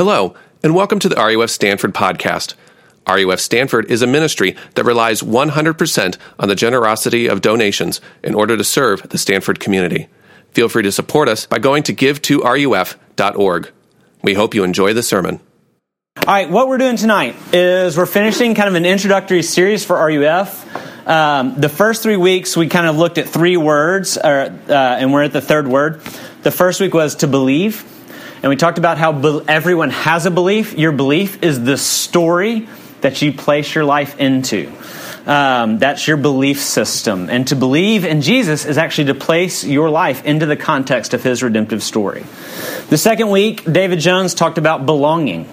Hello, and welcome to the RUF Stanford podcast. RUF Stanford is a ministry that relies 100% on the generosity of donations in order to serve the Stanford community. Feel free to support us by going to give2ruf.org. We hope you enjoy the sermon. All right, what we're doing tonight is we're finishing kind of an introductory series for RUF. Um, the first three weeks, we kind of looked at three words, uh, and we're at the third word. The first week was to believe, and we talked about how everyone has a belief. Your belief is the story that you place your life into. Um, that's your belief system. And to believe in Jesus is actually to place your life into the context of his redemptive story. The second week, David Jones talked about belonging.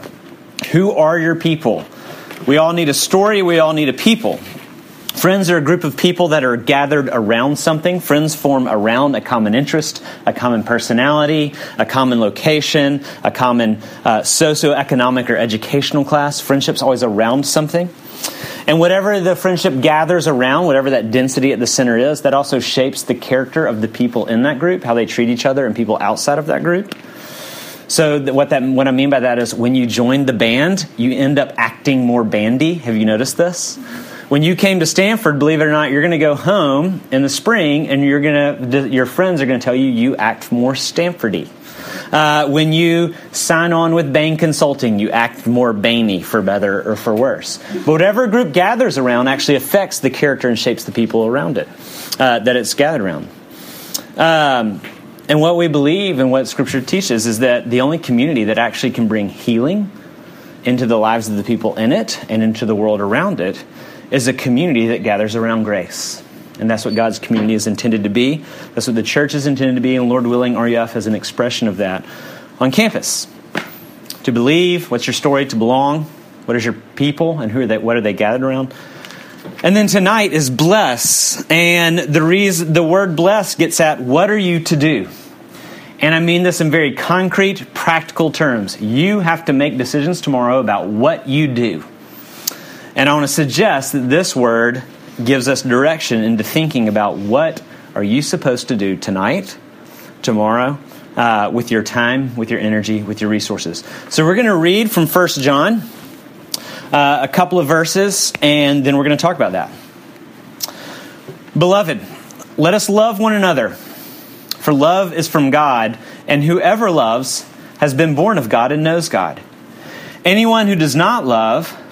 Who are your people? We all need a story, we all need a people. Friends are a group of people that are gathered around something. Friends form around a common interest, a common personality, a common location, a common uh, socioeconomic or educational class. Friendship's always around something. And whatever the friendship gathers around, whatever that density at the center is, that also shapes the character of the people in that group, how they treat each other and people outside of that group. So what that what I mean by that is when you join the band, you end up acting more bandy. Have you noticed this? When you came to Stanford, believe it or not, you're going to go home in the spring, and you're going to your friends are going to tell you you act more Stanfordy. Uh, when you sign on with Bain Consulting, you act more Bainy, for better or for worse. But whatever group gathers around actually affects the character and shapes the people around it uh, that it's gathered around. Um, and what we believe and what Scripture teaches is that the only community that actually can bring healing into the lives of the people in it and into the world around it is a community that gathers around grace. And that's what God's community is intended to be. That's what the church is intended to be. And Lord willing, RUF is an expression of that on campus. To believe, what's your story? To belong, what is your people, and who are they? What are they gathered around? And then tonight is bless, and the reason the word bless gets at what are you to do? And I mean this in very concrete, practical terms. You have to make decisions tomorrow about what you do. And I want to suggest that this word gives us direction into thinking about what are you supposed to do tonight, tomorrow, uh, with your time, with your energy, with your resources. So we're going to read from First John, uh, a couple of verses, and then we're going to talk about that. Beloved, let us love one another, for love is from God, and whoever loves has been born of God and knows God. Anyone who does not love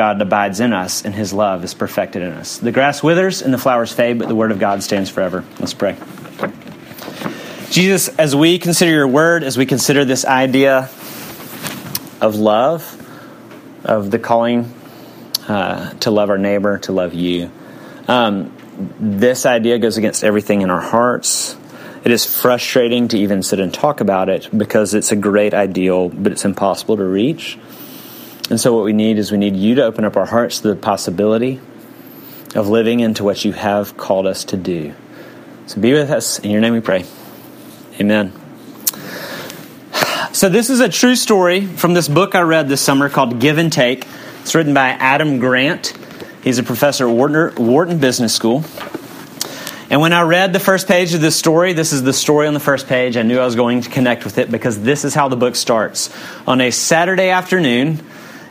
God abides in us and his love is perfected in us. The grass withers and the flowers fade, but the word of God stands forever. Let's pray. Jesus, as we consider your word, as we consider this idea of love, of the calling uh, to love our neighbor, to love you, um, this idea goes against everything in our hearts. It is frustrating to even sit and talk about it because it's a great ideal, but it's impossible to reach. And so, what we need is we need you to open up our hearts to the possibility of living into what you have called us to do. So, be with us. In your name we pray. Amen. So, this is a true story from this book I read this summer called Give and Take. It's written by Adam Grant. He's a professor at Wharton, Business School. And when I read the first page of this story, this is the story on the first page, I knew I was going to connect with it because this is how the book starts. On a Saturday afternoon,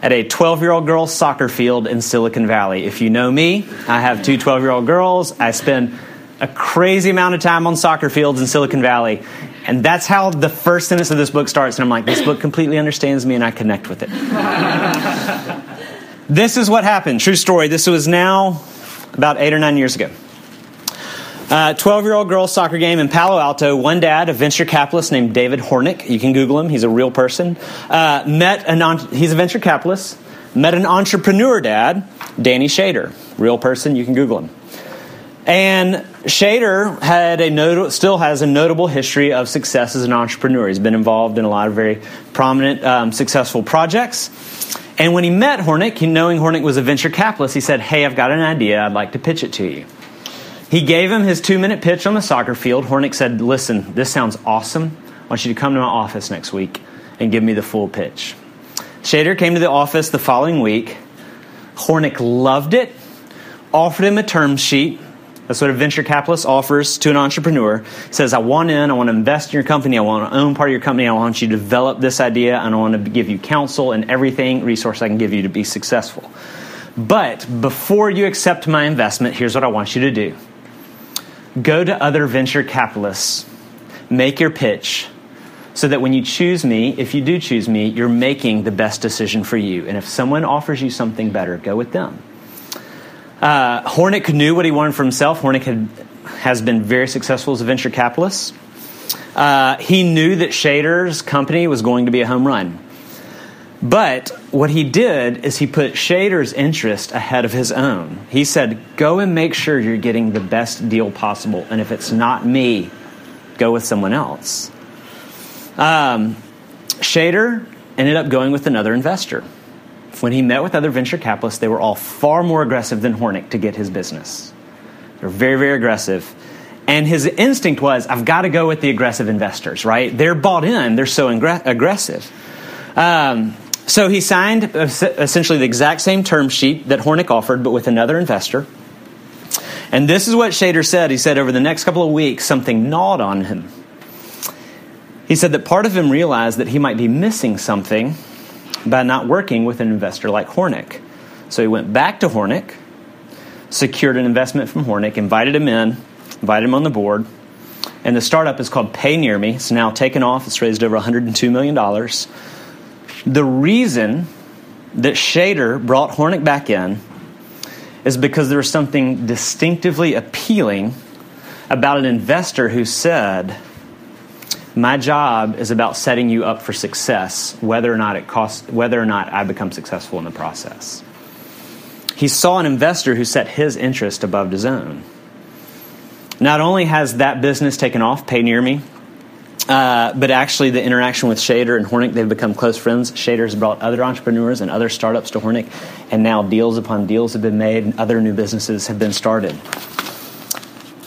at a 12 year old girls' soccer field in Silicon Valley. If you know me, I have two 12 year old girls. I spend a crazy amount of time on soccer fields in Silicon Valley. And that's how the first sentence of this book starts. And I'm like, this book completely understands me and I connect with it. this is what happened. True story. This was now about eight or nine years ago. 12 uh, year old girls soccer game in Palo Alto. One dad, a venture capitalist named David Hornik, you can Google him, he's a real person, uh, met an, he's a venture capitalist, met an entrepreneur dad, Danny Shader, real person, you can Google him. And Shader had a not- still has a notable history of success as an entrepreneur. He's been involved in a lot of very prominent, um, successful projects. And when he met Hornik, he, knowing Hornik was a venture capitalist, he said, Hey, I've got an idea. I'd like to pitch it to you. He gave him his two minute pitch on the soccer field. Hornik said, Listen, this sounds awesome. I want you to come to my office next week and give me the full pitch. Shader came to the office the following week. Hornik loved it, offered him a term sheet. That's what a venture capitalist offers to an entrepreneur. He says, I want in, I want to invest in your company, I want to own part of your company, I want you to develop this idea, and I want to give you counsel and everything resource I can give you to be successful. But before you accept my investment, here's what I want you to do go to other venture capitalists, make your pitch, so that when you choose me, if you do choose me, you're making the best decision for you. And if someone offers you something better, go with them. Uh, Hornik knew what he wanted for himself. Hornik had, has been very successful as a venture capitalist. Uh, he knew that Shader's company was going to be a home run. But what he did is he put Shader's interest ahead of his own. He said, Go and make sure you're getting the best deal possible. And if it's not me, go with someone else. Um, Shader ended up going with another investor. When he met with other venture capitalists, they were all far more aggressive than Hornik to get his business. They're very, very aggressive. And his instinct was, I've got to go with the aggressive investors, right? They're bought in, they're so ingre- aggressive. Um, so he signed essentially the exact same term sheet that Hornik offered, but with another investor. And this is what Shader said. He said, over the next couple of weeks, something gnawed on him. He said that part of him realized that he might be missing something by not working with an investor like Hornik. So he went back to Hornik, secured an investment from Hornik, invited him in, invited him on the board. And the startup is called PayNearMe. It's now taken off. It's raised over $102 million. The reason that Shader brought Hornik back in is because there was something distinctively appealing about an investor who said, my job is about setting you up for success, whether or not it costs, whether or not I become successful in the process. He saw an investor who set his interest above his own. Not only has that business taken off, PayNearMe, uh, but actually the interaction with Shader and Hornik, they've become close friends. Shader's brought other entrepreneurs and other startups to Hornik, and now deals upon deals have been made and other new businesses have been started.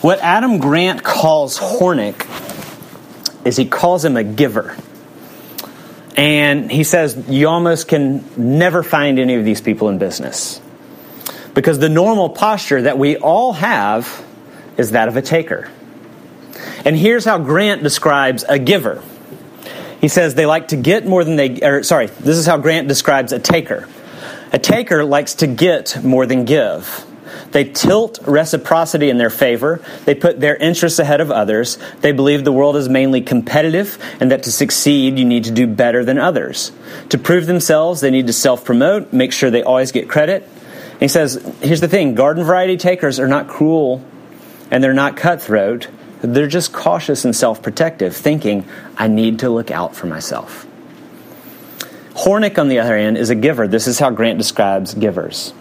What Adam Grant calls Hornik is he calls him a giver. And he says you almost can never find any of these people in business. Because the normal posture that we all have is that of a taker. And here's how Grant describes a giver. He says they like to get more than they, or sorry, this is how Grant describes a taker. A taker likes to get more than give. They tilt reciprocity in their favor. They put their interests ahead of others. They believe the world is mainly competitive and that to succeed, you need to do better than others. To prove themselves, they need to self promote, make sure they always get credit. And he says, here's the thing garden variety takers are not cruel and they're not cutthroat. They're just cautious and self protective, thinking, I need to look out for myself. Hornik, on the other hand, is a giver. This is how Grant describes givers.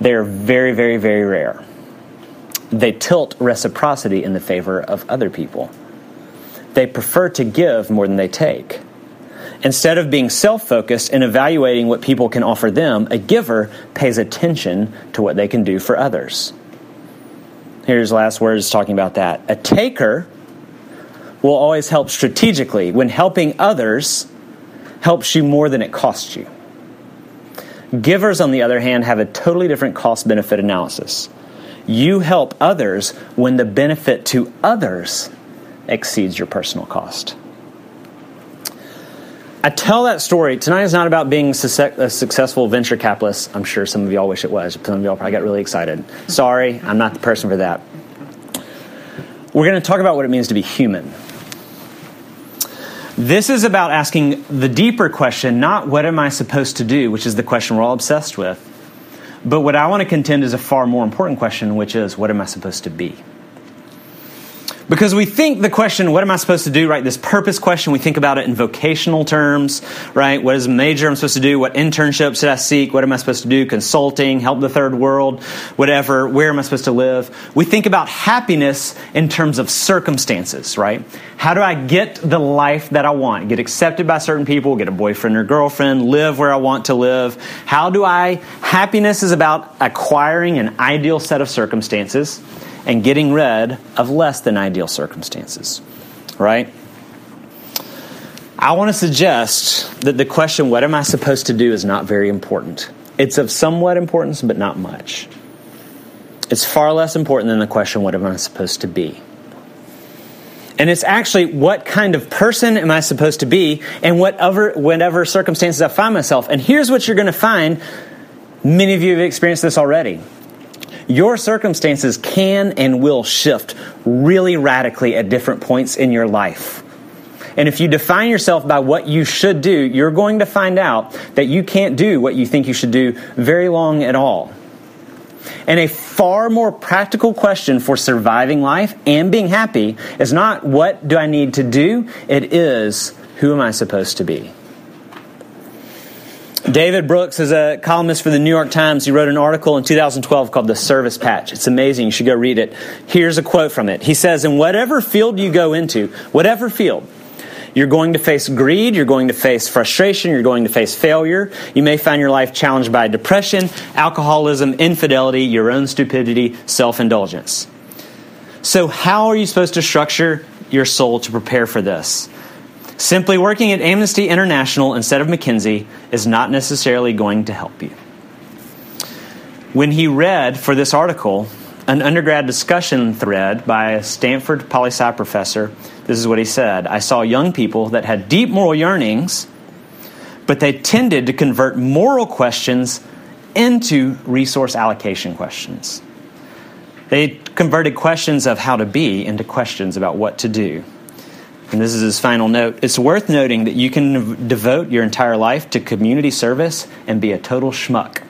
They're very, very, very rare. They tilt reciprocity in the favor of other people. They prefer to give more than they take. Instead of being self focused and evaluating what people can offer them, a giver pays attention to what they can do for others. Here's last words talking about that. A taker will always help strategically when helping others helps you more than it costs you. Givers, on the other hand, have a totally different cost benefit analysis. You help others when the benefit to others exceeds your personal cost. I tell that story. Tonight is not about being a successful venture capitalist. I'm sure some of y'all wish it was. Some of y'all probably got really excited. Sorry, I'm not the person for that. We're going to talk about what it means to be human. This is about asking the deeper question, not what am I supposed to do, which is the question we're all obsessed with, but what I want to contend is a far more important question, which is what am I supposed to be? Because we think the question, what am I supposed to do, right? This purpose question, we think about it in vocational terms, right? What is major I'm supposed to do? What internship should I seek? What am I supposed to do? Consulting, help the third world, whatever. Where am I supposed to live? We think about happiness in terms of circumstances, right? How do I get the life that I want? Get accepted by certain people, get a boyfriend or girlfriend, live where I want to live. How do I? Happiness is about acquiring an ideal set of circumstances and getting rid of less than ideal circumstances, right? I want to suggest that the question, what am I supposed to do, is not very important. It's of somewhat importance, but not much. It's far less important than the question, what am I supposed to be? And it's actually what kind of person am I supposed to be and whatever, whatever circumstances I find myself. And here's what you're going to find. Many of you have experienced this already your circumstances can and will shift really radically at different points in your life. And if you define yourself by what you should do, you're going to find out that you can't do what you think you should do very long at all. And a far more practical question for surviving life and being happy is not what do I need to do? It is who am I supposed to be? David Brooks is a columnist for the New York Times. He wrote an article in 2012 called The Service Patch. It's amazing. You should go read it. Here's a quote from it. He says, In whatever field you go into, whatever field, you're going to face greed, you're going to face frustration, you're going to face failure. You may find your life challenged by depression, alcoholism, infidelity, your own stupidity, self indulgence. So, how are you supposed to structure your soul to prepare for this? Simply working at Amnesty International instead of McKinsey is not necessarily going to help you. When he read for this article an undergrad discussion thread by a Stanford poli sci professor, this is what he said I saw young people that had deep moral yearnings, but they tended to convert moral questions into resource allocation questions. They converted questions of how to be into questions about what to do and this is his final note it's worth noting that you can devote your entire life to community service and be a total schmuck.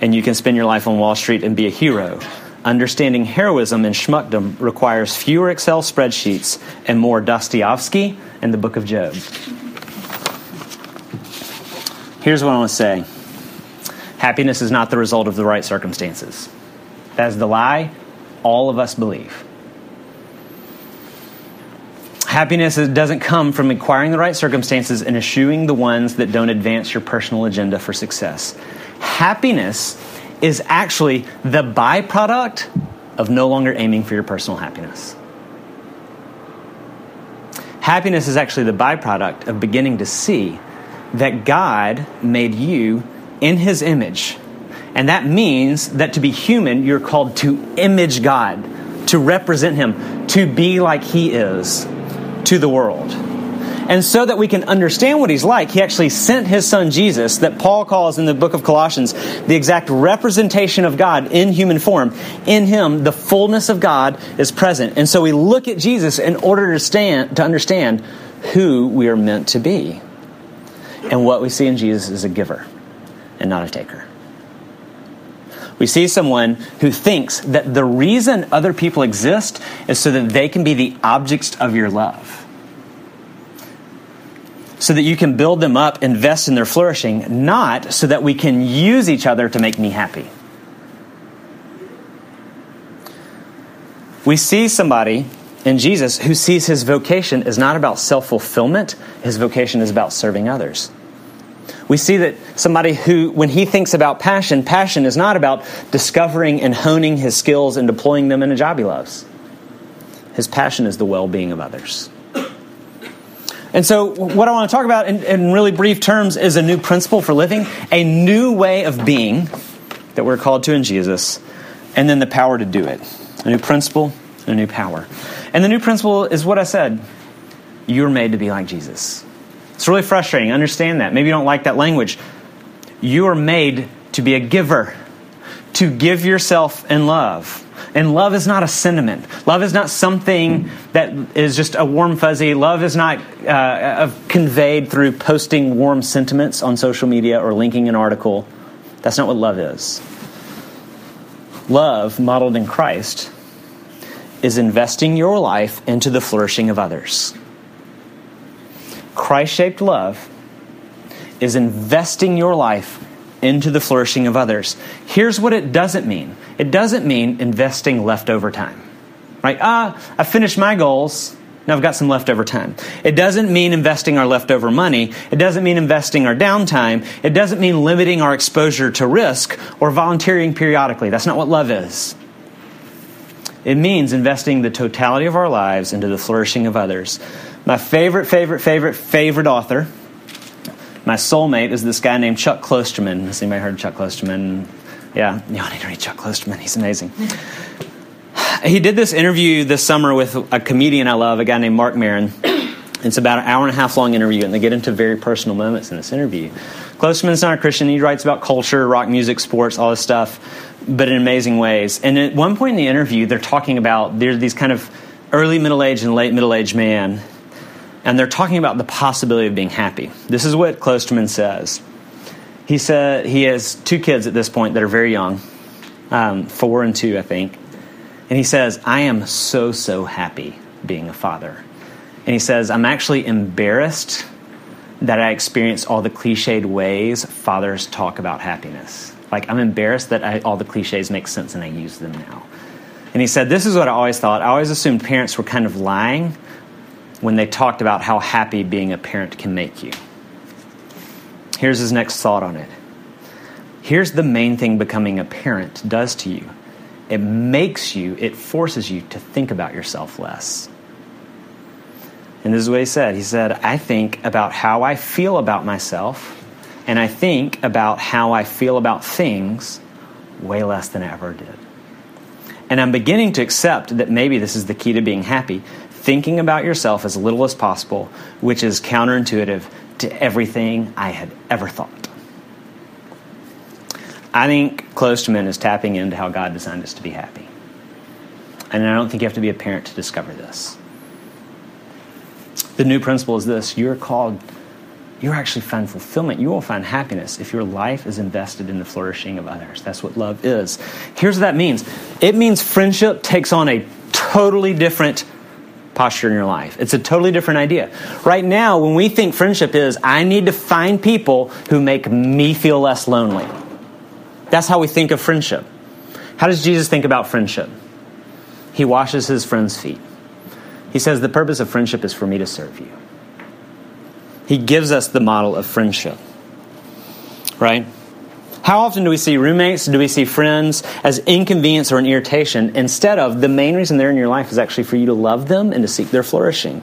And you can spend your life on Wall Street and be a hero. Understanding heroism and schmuckdom requires fewer Excel spreadsheets and more Dostoevsky and the Book of Job. Here's what I want to say happiness is not the result of the right circumstances. That is the lie all of us believe. Happiness doesn't come from acquiring the right circumstances and eschewing the ones that don't advance your personal agenda for success. Happiness is actually the byproduct of no longer aiming for your personal happiness. Happiness is actually the byproduct of beginning to see that God made you in His image. And that means that to be human, you're called to image God, to represent Him, to be like He is to the world. And so that we can understand what he's like, he actually sent his son Jesus, that Paul calls in the book of Colossians the exact representation of God in human form. In him, the fullness of God is present. And so we look at Jesus in order to, stand, to understand who we are meant to be. And what we see in Jesus is a giver and not a taker. We see someone who thinks that the reason other people exist is so that they can be the objects of your love. So that you can build them up, invest in their flourishing, not so that we can use each other to make me happy. We see somebody in Jesus who sees his vocation is not about self fulfillment, his vocation is about serving others we see that somebody who, when he thinks about passion, passion is not about discovering and honing his skills and deploying them in a job he loves. His passion is the well being of others. And so, what I want to talk about in, in, really brief terms is a new principle for living, a new way of being that we're called to in Jesus, and then the power to do it. A new principle, and a new power. And the new principle is what I said you're made to be like Jesus. It's really frustrating. Understand that. Maybe you don't like that language. You are made to be a giver, to give yourself in love. And love is not a sentiment. Love is not something that is just a warm fuzzy. Love is not uh, conveyed through posting warm sentiments on social media or linking an article. That's not what love is. Love, modeled in Christ, is investing your life into the flourishing of others. Christ shaped love is investing your life into the flourishing of others. Here's what it doesn't mean it doesn't mean investing leftover time. Right? Ah, I finished my goals. Now I've got some leftover time. It doesn't mean investing our leftover money. It doesn't mean investing our downtime. It doesn't mean limiting our exposure to risk or volunteering periodically. That's not what love is. It means investing the totality of our lives into the flourishing of others. My favorite, favorite, favorite, favorite author, my soulmate, is this guy named Chuck Klosterman. Has anybody heard of Chuck Klosterman? Yeah, y'all need to read Chuck Klosterman. He's amazing. He did this interview this summer with a comedian I love, a guy named Marc Maron. It's about an hour and a half long interview, and they get into very personal moments in this interview. Klosterman's not a Christian. He writes about culture, rock music, sports, all this stuff, but in amazing ways. And at one point in the interview, they're talking about there's these kind of early middle aged and late middle aged man, and they're talking about the possibility of being happy. This is what Klosterman says. He said he has two kids at this point that are very young, um, four and two, I think. And he says, I am so, so happy being a father. And he says, I'm actually embarrassed that I experience all the cliched ways fathers talk about happiness. Like, I'm embarrassed that I, all the cliches make sense and I use them now. And he said, This is what I always thought. I always assumed parents were kind of lying when they talked about how happy being a parent can make you. Here's his next thought on it. Here's the main thing becoming a parent does to you it makes you, it forces you to think about yourself less. And this is what he said. He said, I think about how I feel about myself, and I think about how I feel about things way less than I ever did. And I'm beginning to accept that maybe this is the key to being happy thinking about yourself as little as possible, which is counterintuitive to everything I had ever thought. I think Klosterman is tapping into how God designed us to be happy. And I don't think you have to be a parent to discover this. The new principle is this you're called, you actually find fulfillment. You will find happiness if your life is invested in the flourishing of others. That's what love is. Here's what that means it means friendship takes on a totally different posture in your life. It's a totally different idea. Right now, when we think friendship is, I need to find people who make me feel less lonely. That's how we think of friendship. How does Jesus think about friendship? He washes his friends' feet. He says, The purpose of friendship is for me to serve you. He gives us the model of friendship. Right? How often do we see roommates, do we see friends as inconvenience or an irritation instead of the main reason they're in your life is actually for you to love them and to seek their flourishing?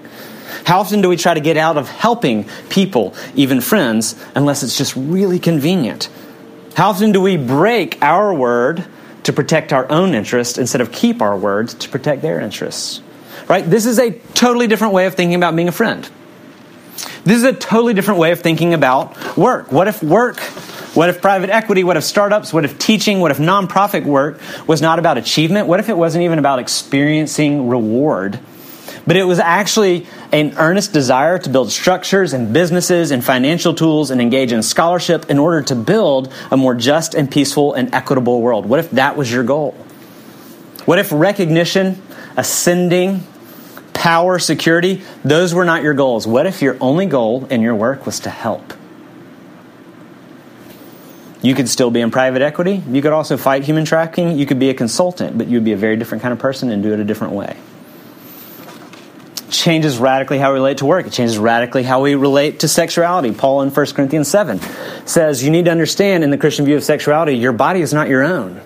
How often do we try to get out of helping people, even friends, unless it's just really convenient? How often do we break our word to protect our own interests instead of keep our word to protect their interests? Right? This is a totally different way of thinking about being a friend. This is a totally different way of thinking about work. What if work, what if private equity, what if startups, what if teaching, what if nonprofit work was not about achievement? What if it wasn't even about experiencing reward? but it was actually an earnest desire to build structures and businesses and financial tools and engage in scholarship in order to build a more just and peaceful and equitable world. What if that was your goal? What if recognition, ascending, power, security, those were not your goals? What if your only goal in your work was to help? You could still be in private equity. You could also fight human trafficking. You could be a consultant, but you'd be a very different kind of person and do it a different way changes radically how we relate to work. It changes radically how we relate to sexuality. Paul in 1 Corinthians 7 says you need to understand in the Christian view of sexuality, your body is not your own.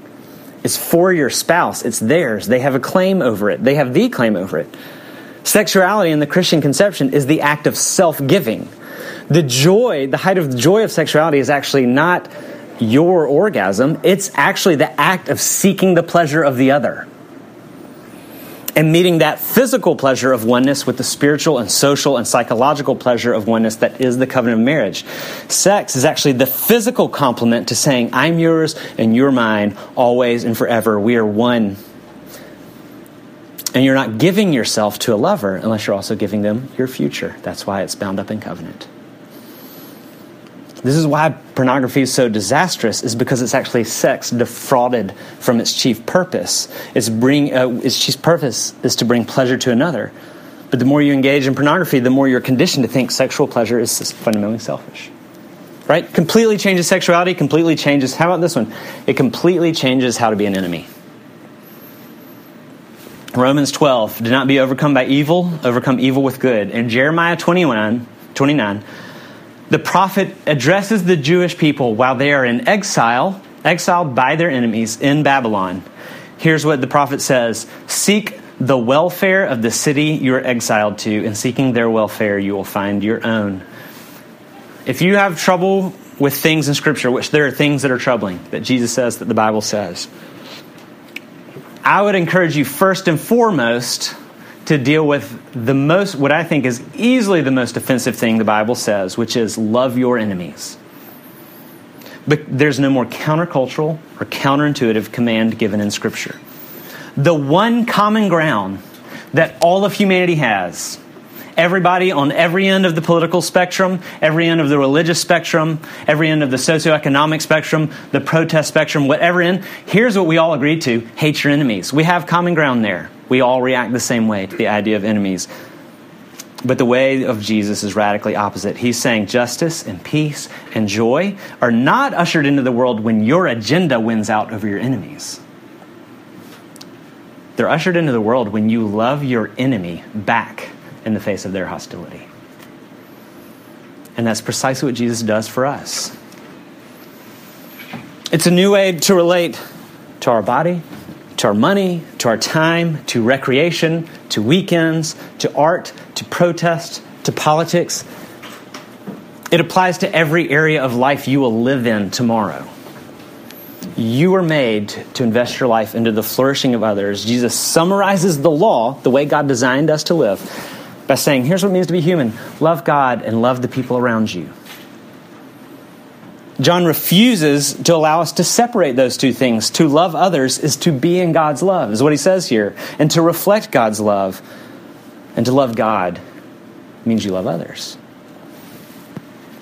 It's for your spouse, it's theirs. They have a claim over it, they have the claim over it. Sexuality in the Christian conception is the act of self giving. The joy, the height of the joy of sexuality is actually not your orgasm, it's actually the act of seeking the pleasure of the other and meeting that physical pleasure of oneness with the spiritual and social and psychological pleasure of oneness that is the covenant of marriage. Sex is actually the physical complement to saying, I'm yours and you're mine, always and forever. We are one. And you're not giving yourself to a lover unless you're also giving them your future. That's why it's bound up in covenant. This is why pornography is so disastrous is because it's actually sex defrauded from its chief purpose. Its, bring, uh, its chief purpose is to bring pleasure to another. But the more you engage in pornography, the more you're conditioned to think sexual pleasure is fundamentally selfish. Right? Completely changes sexuality, completely changes. How about this one? It completely changes how to be an enemy. Romans 12, do not be overcome by evil, overcome evil with good. And Jeremiah 21, 29, the prophet addresses the Jewish people while they are in exile, exiled by their enemies in Babylon. Here's what the prophet says Seek the welfare of the city you are exiled to, and seeking their welfare, you will find your own. If you have trouble with things in Scripture, which there are things that are troubling, that Jesus says, that the Bible says, I would encourage you first and foremost to deal with the most, what I think is easily the most offensive thing the Bible says, which is love your enemies. But there's no more countercultural or counterintuitive command given in Scripture. The one common ground that all of humanity has, everybody on every end of the political spectrum, every end of the religious spectrum, every end of the socioeconomic spectrum, the protest spectrum, whatever end, here's what we all agree to hate your enemies. We have common ground there. We all react the same way to the idea of enemies. But the way of Jesus is radically opposite. He's saying justice and peace and joy are not ushered into the world when your agenda wins out over your enemies. They're ushered into the world when you love your enemy back in the face of their hostility. And that's precisely what Jesus does for us. It's a new way to relate to our body, to our money, to our time, to recreation, to weekends, to art, to protest, to politics. It applies to every area of life you will live in tomorrow. You are made to invest your life into the flourishing of others. Jesus summarizes the law, the way God designed us to live, by saying, here's what it means to be human love God and love the people around you. John refuses to allow us to separate those two things. To love others is to be in God's love, is what he says here. And to reflect God's love and to love God means you love others.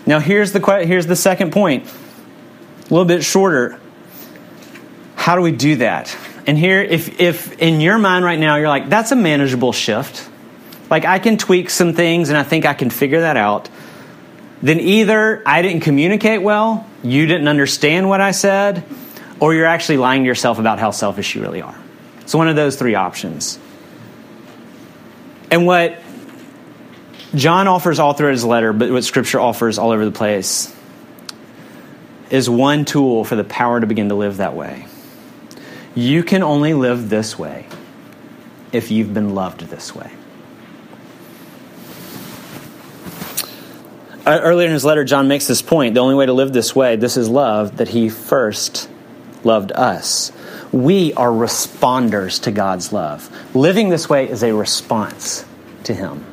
Now, here's the, here's the second point, a little bit shorter. How do we do that? And here, if, if in your mind right now you're like, that's a manageable shift, like I can tweak some things and I think I can figure that out, then either I didn't communicate well, you didn't understand what I said, or you're actually lying to yourself about how selfish you really are. It's one of those three options. And what John offers all through his letter, but what Scripture offers all over the place, is one tool for the power to begin to live that way. You can only live this way if you've been loved this way. Earlier in his letter, John makes this point. The only way to live this way, this is love, that he first loved us. We are responders to God's love. Living this way is a response to him.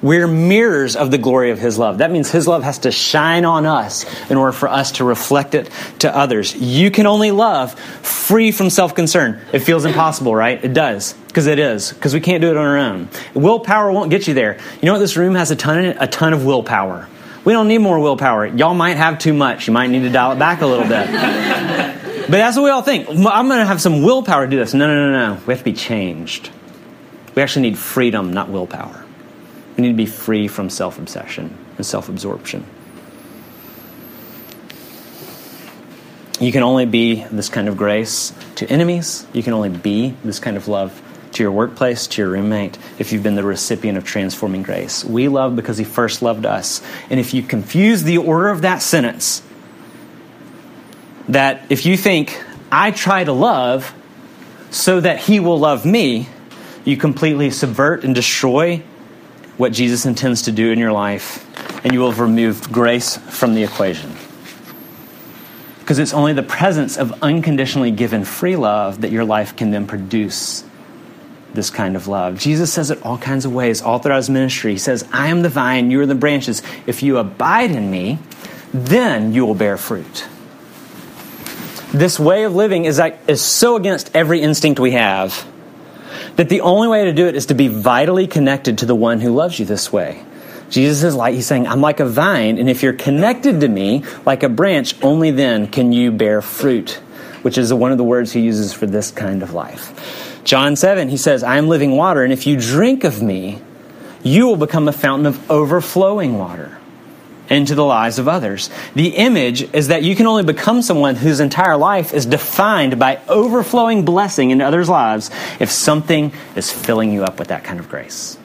We're mirrors of the glory of His love. That means His love has to shine on us in order for us to reflect it to others. You can only love free from self concern. It feels impossible, right? It does, because it is, because we can't do it on our own. Willpower won't get you there. You know what? This room has a ton, in it, a ton of willpower. We don't need more willpower. Y'all might have too much. You might need to dial it back a little bit. but that's what we all think. I'm going to have some willpower to do this. No, no, no, no. We have to be changed. We actually need freedom, not willpower. We need to be free from self obsession and self absorption. You can only be this kind of grace to enemies. You can only be this kind of love to your workplace, to your roommate, if you've been the recipient of transforming grace. We love because He first loved us. And if you confuse the order of that sentence, that if you think, I try to love so that He will love me, you completely subvert and destroy what Jesus intends to do in your life, and you will have removed grace from the equation. Because it's only the presence of unconditionally given free love that your life can then produce this kind of love. Jesus says it all kinds of ways, all throughout his ministry. He says, I am the vine, you are the branches. If you abide in me, then you will bear fruit. This way of living is, like, is so against every instinct we have that the only way to do it is to be vitally connected to the one who loves you this way. Jesus is like, he's saying, I'm like a vine, and if you're connected to me like a branch, only then can you bear fruit, which is one of the words he uses for this kind of life. John 7, he says, I am living water, and if you drink of me, you will become a fountain of overflowing water into the lives of others. The image is that you can only become someone whose entire life is defined by overflowing blessing into others' lives if something is filling you up with that kind of grace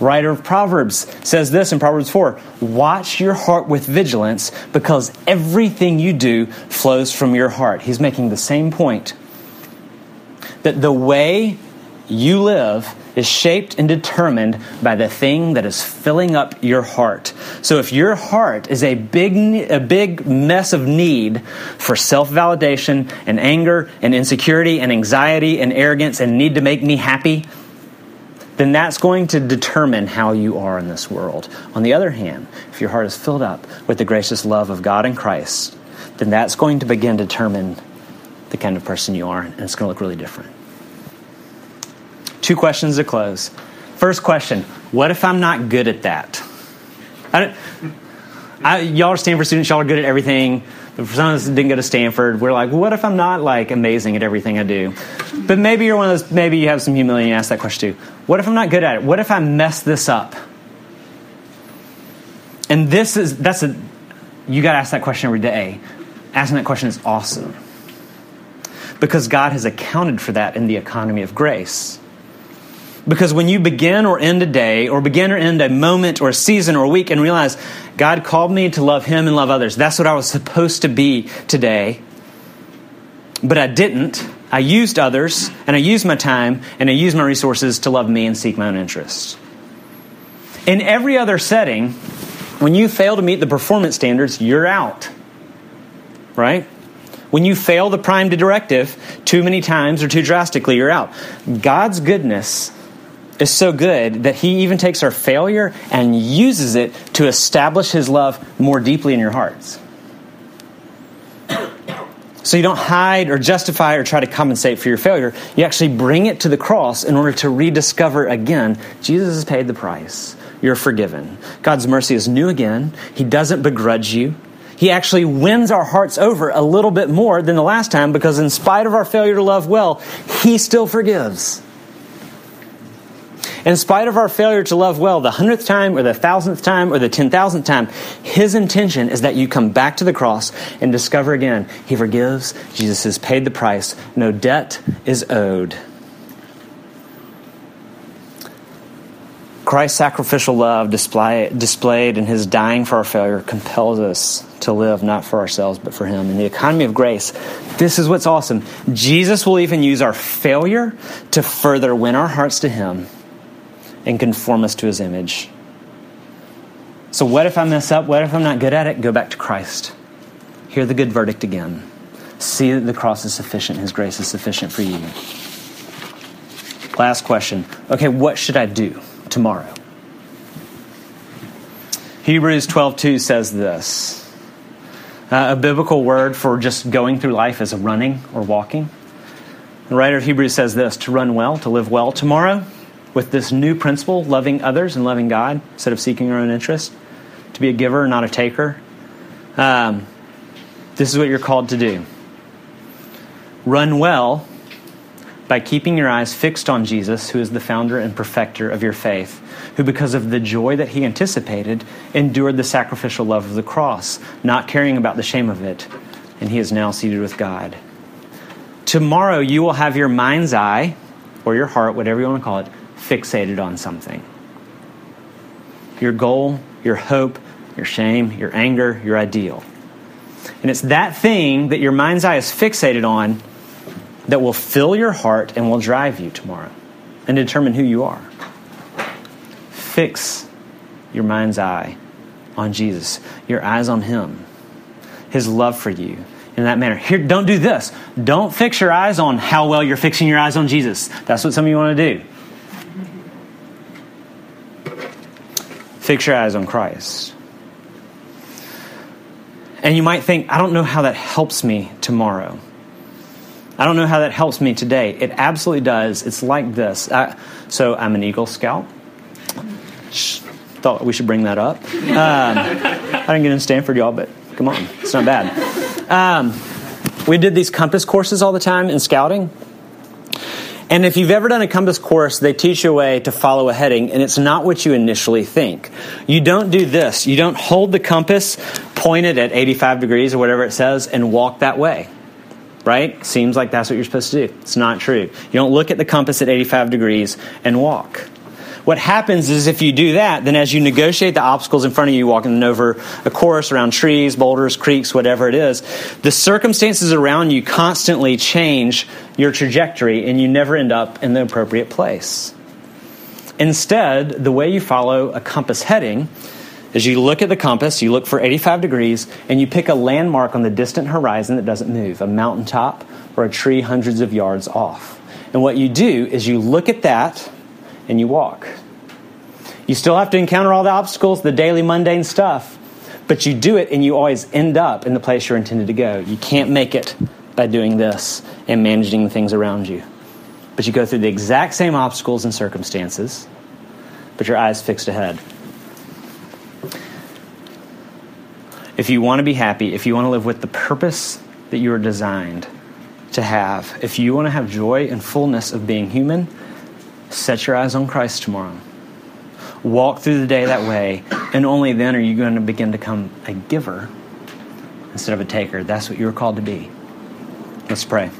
writer of Proverbs, says this in Proverbs 4 Watch your heart with vigilance because everything you do flows from your heart. He's making the same point that the way you live is shaped and determined by the thing that is filling up your heart. So if your heart is a big a big mess of need for self-validation and anger and insecurity and anxiety and arrogance and need to make me happy, then that's going to determine how you are in this world. On the other hand, if your heart is filled up with the gracious love of God and Christ, then that's going to begin to determine the kind of person you are, and it's going to look really different. Two questions to close. First question What if I'm not good at that? I I, y'all are Stanford students, y'all are good at everything. But for some of us didn't go to Stanford, we're like, what if I'm not like amazing at everything I do? But maybe you're one of those, maybe you have some humility and ask that question too. What if I'm not good at it? What if I mess this up? And this is, that's a, you got to ask that question every day. Asking that question is awesome. Because God has accounted for that in the economy of grace. Because when you begin or end a day, or begin or end a moment, or a season, or a week, and realize God called me to love Him and love others, that's what I was supposed to be today, but I didn't. I used others, and I used my time, and I used my resources to love me and seek my own interests. In every other setting, when you fail to meet the performance standards, you're out. Right? When you fail the prime directive too many times or too drastically, you're out. God's goodness is so good that he even takes our failure and uses it to establish his love more deeply in your hearts. So you don't hide or justify or try to compensate for your failure. You actually bring it to the cross in order to rediscover again Jesus has paid the price. You're forgiven. God's mercy is new again. He doesn't begrudge you. He actually wins our hearts over a little bit more than the last time because, in spite of our failure to love well, He still forgives. In spite of our failure to love well, the hundredth time or the thousandth time or the ten thousandth time, His intention is that you come back to the cross and discover again He forgives. Jesus has paid the price. No debt is owed. Christ's sacrificial love display, displayed in his dying for our failure compels us to live not for ourselves but for him. In the economy of grace, this is what's awesome. Jesus will even use our failure to further win our hearts to him and conform us to his image. So, what if I mess up? What if I'm not good at it? Go back to Christ. Hear the good verdict again. See that the cross is sufficient, his grace is sufficient for you. Last question. Okay, what should I do tomorrow? Hebrews 12:2 says this. Uh, a biblical word for just going through life is running or walking. The writer of Hebrews says this to run well, to live well tomorrow, with this new principle, loving others and loving God instead of seeking our own interest, to be a giver, not a taker. Um, this is what you're called to do. Run well by keeping your eyes fixed on Jesus, who is the founder and perfecter of your faith, who, because of the joy that he anticipated, endured the sacrificial love of the cross, not caring about the shame of it, and he is now seated with God. Tomorrow you will have your mind's eye, or your heart, whatever you want to call it, fixated on something. Your goal, your hope, your shame, your anger, your ideal. And it's that thing that your mind's eye is fixated on that will fill your heart and will drive you tomorrow and determine who you are. Fix your mind's eye on Jesus, your eyes on Him, His love for you in that manner. Here, don't do this. Don't fix your eyes on how well you're fixing your eyes on Jesus. That's what some of you want to do. Fix your eyes on Christ. And you might think, I don't know how that helps me tomorrow. I don't know how that helps me today. It absolutely does. It's like this. I, so I'm an Eagle Scout. thought we should bring that up. Um, I didn't get in Stanford, y'all, but come on, it's not bad. Um, we did these compass courses all the time in scouting. And if you've ever done a compass course, they teach you a way to follow a heading, and it's not what you initially think. You don't do this. You don't hold the compass, point it at 85 degrees or whatever it says, and walk that way. Right? Seems like that's what you're supposed to do. It's not true. You don't look at the compass at 85 degrees and walk. What happens is if you do that, then as you negotiate the obstacles in front of you, walking over a course around trees, boulders, creeks, whatever it is, the circumstances around you constantly change your trajectory and you never end up in the appropriate place. Instead, the way you follow a compass heading is you look at the compass, you look for 85 degrees, and you pick a landmark on the distant horizon that doesn't move, a mountaintop or a tree hundreds of yards off. And what you do is you look at that and you walk. You still have to encounter all the obstacles, the daily mundane stuff, but you do it and you always end up in the place you're intended to go. You can't make it by doing this and managing the things around you. But you go through the exact same obstacles and circumstances, but your eyes fixed ahead. If you want to be happy, if you want to live with the purpose that you are designed to have, if you want to have joy and fullness of being human, Set your eyes on Christ tomorrow. Walk through the day that way, and only then are you going to begin to become a giver instead of a taker. That's what you were called to be. Let's pray.